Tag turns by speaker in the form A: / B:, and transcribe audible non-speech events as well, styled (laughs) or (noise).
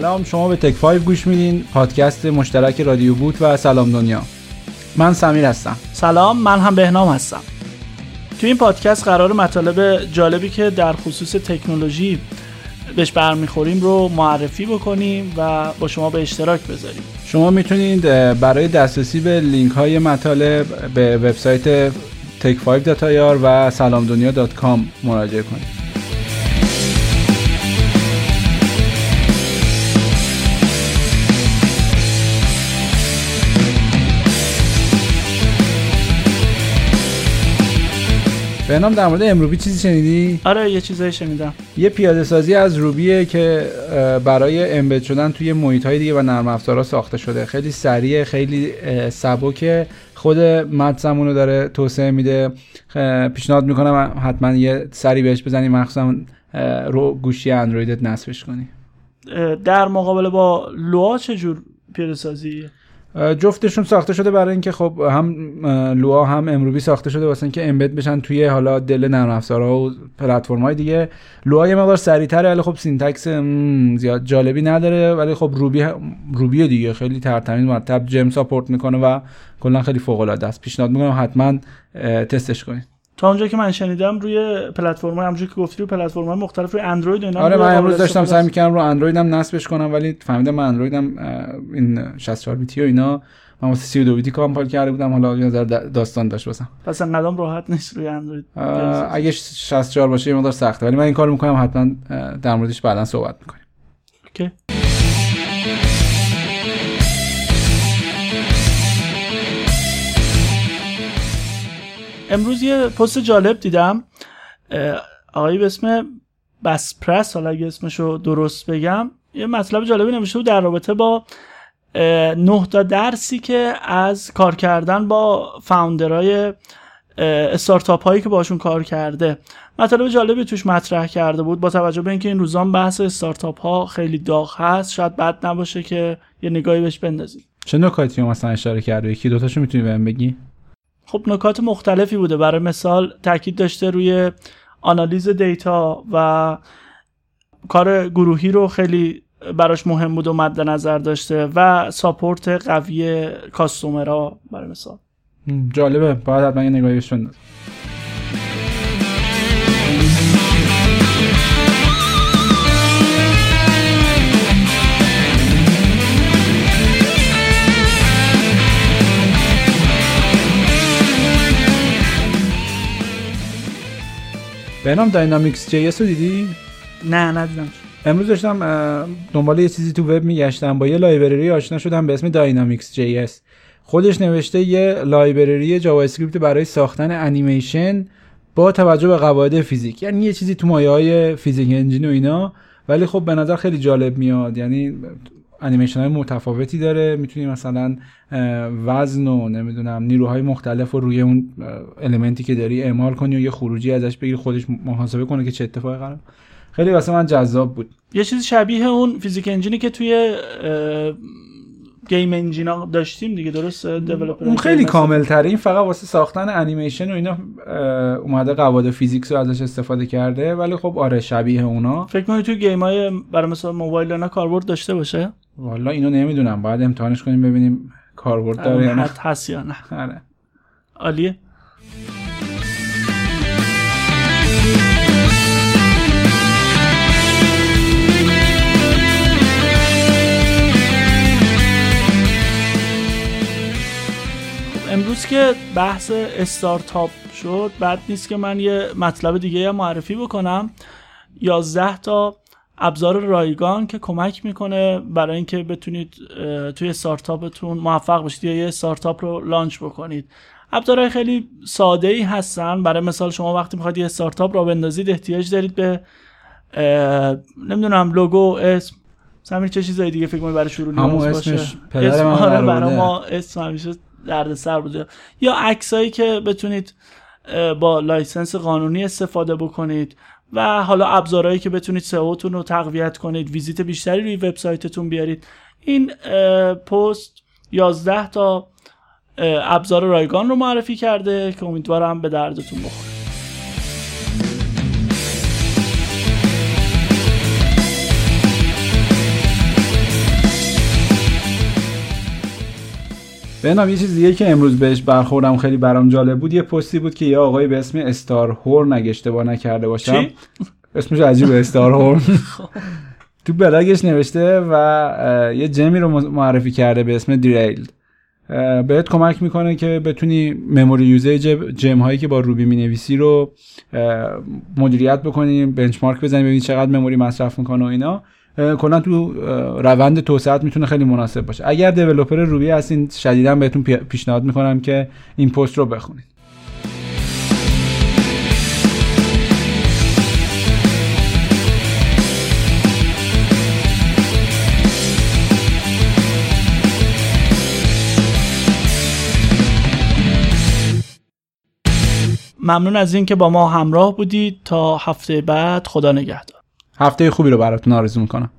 A: سلام شما به تک 5 گوش میدین پادکست مشترک رادیو بوت و سلام دنیا. من سمیر هستم.
B: سلام من هم بهنام هستم. تو این پادکست قرار مطالب جالبی که در خصوص تکنولوژی بهش برمیخوریم رو معرفی بکنیم و با شما به اشتراک بذاریم.
A: شما می‌تونید برای دسترسی به لینک های مطالب به وبسایت tech5.ir و salamdunya.com مراجعه کنید. نام در مورد امروبی چیزی شنیدی؟
B: آره یه چیزایی شنیدم.
A: یه پیاده سازی از روبیه که برای امبد شدن توی محیط های دیگه و نرم افزارها ساخته شده. خیلی سریع خیلی سبکه. خود مد رو داره توسعه میده. پیشنهاد می‌کنم حتما یه سری بهش بزنی. مخصوصا رو گوشی اندرویدت نصبش کنی.
B: در مقابل با Lua چجور پیاده سازی
A: جفتشون ساخته شده برای اینکه خب هم Lua هم mruby ساخته شده واسه اینکه embed بشن توی حالا دل نرم افزارها و پلتفرم‌های دیگه. Lua یه مقدار سریعتره ولی خب syntax زیاد جالبی نداره. ولی خب Ruby روبی دیگه خیلی ترتمیز مرتب جم ساپورت می‌کنه و کلا خیلی فوق العاده است. پیشنهاد می‌کنم حتما تستش کنید.
B: تا اونجا که من شنیدم روی پلتفرم همونجوری که گفتی روی پلتفرم مختلف روی اندروید اینا
A: آره من امروز داشتم سعی می‌کردم رو اندرویدم نصبش کنم ولی فهمیدم من اندرویدم این 64 بیتی و اینا من واسه 32 بیتی کامپایل کرده بودم حالا یه نظر داستان داشت واسم.
B: پس انقدرم راحت نیست روی اندروید.
A: اگه 64 باشه یه مقدار سخته ولی من این کارو می‌کنم حتما در موردش بعدا صحبت می‌کنیم.
B: اوکی. امروز یه پست جالب دیدم. آقایی به اسم بسپرس حالا اگه اسمشو درست بگم یه مطلب جالبی نمیشه در رابطه با نه تا درسی که از کار کردن با فاوندرهای استارتاپ هایی که باشون کار کرده. مطالب جالبی توش مطرح کرده بود با توجه به اینکه این روزان بحث استارتاپ ها خیلی داغ هست. شاید بد نباشه که یه نگاهی بهش بندازیم.
A: چه نکاتی مثلا اشاره کرده؟ یکی دوتاشو می‌تونی بهم بگی؟
B: خب نکات مختلفی بوده. برای مثال تاکید داشته روی آنالیز دیتا و کار گروهی رو خیلی براش مهم بود و مد نظر داشته و ساپورت قوی کاستومرها برای مثال.
A: جالبه. باید حتما یه نگاهی بندازم Dynamics.js رو دیدی؟
B: نه ندیدم.
A: امروز داشتم دنبال یه چیزی تو وب میگشتم با یه library آشنا شدم به اسم Dynamics.js خودش نوشته یه library JavaScript برای ساختن انیمیشن با توجه به قواعد فیزیک. یعنی یه چیزی تو مایه های فیزیک engine و اینا. ولی خب به نظر خیلی جالب میاد. یعنی انیمیشن های متفاوتی داره. می‌تونی مثلا وزن و نمی‌دونم نیروهای مختلف رو روی اون element ی که داری اعمال کنی و یه خروجی ازش بگیری خودش محاسبه کنه که چه اتفاقی قرار. خیلی واسه من جذاب بود.
B: یه چیز شبیه اون فیزیک engine ی که توی game engine ا داشتیم دیگه درست
A: اون خیلی کامل تره این فقط واسه ساختن انیمیشن و اینا اومده قواعد physics رو ازش استفاده کرده. ولی خب آره شبیه اونا.
B: فکر کنید توی game های برای مثلا موبایل اینا کاربرد داشته باشه؟
A: والا اینو نمی‌دونم. باید امتحانش کنیم ببینیم کاربرد داره یا نه.
B: هست یا نه.
A: آره.
B: عالیه. امروز که بحث استارتاپ شد بعد نیست که من یه مطلب دیگه معرفی بکنم. 11 تا ابزار رایگان که کمک می‌کنه برای اینکه بتونید توی استارتاپتون موفق باشید یا یه استارتاپ رو لانچ بکنید. ابزارهای خیلی ساده ای هستن. برای مثال شما وقتی می‌خواید یه استارتاپ را بندازید احتیاج دارید به نمی‌دونم لوگو اسم. سمیر چه چیزایی دیگه فکر برای شروع
A: نیاز باشه؟ اسم
B: آره برای ما اسم همیشه دردسر بوده. یا عکسایی که بتونید با license قانونی استفاده بکنید. و حالا ابزارهایی که بتونید سئوتون رو تقویت کنید visit بیشتری روی وبسایتتون بیارید. این پست 11 تا ابزار رایگان رو معرفی کرده که امیدوارم به دردتون بخوره.
A: بنام یه چیز دیگه که امروز بهش برخوردم خیلی برام جالب بود. یه پستی بود که یه آقای به اسم استار هورن اگه اشتباه نکرده باشم.
B: چی؟
A: اسمش عجیبه استار هورن. (laughs) تو بلاگش نوشته و یه جمی رو معرفی کرده به اسم دیریلد بهت کمک می‌کنه که بتونی مموری یوزیج جم هایی که با روبی می‌نویسی رو مدیریت بکنی بنچمارک بزنی ببینی چقدر مموری مصرف می‌کنه و اینا. کلا تو روند توسعت می‌تونه خیلی مناسب باشه. اگر دیولپر روبی هستین شدیدا بهتون پیشنهاد می‌کنم که این پست رو بخونید.
B: ممنون از اینکه با ما همراه بودید. تا هفته بعد خدا نگهدار.
A: هفته خوبی رو براتون آرزو می‌کنم.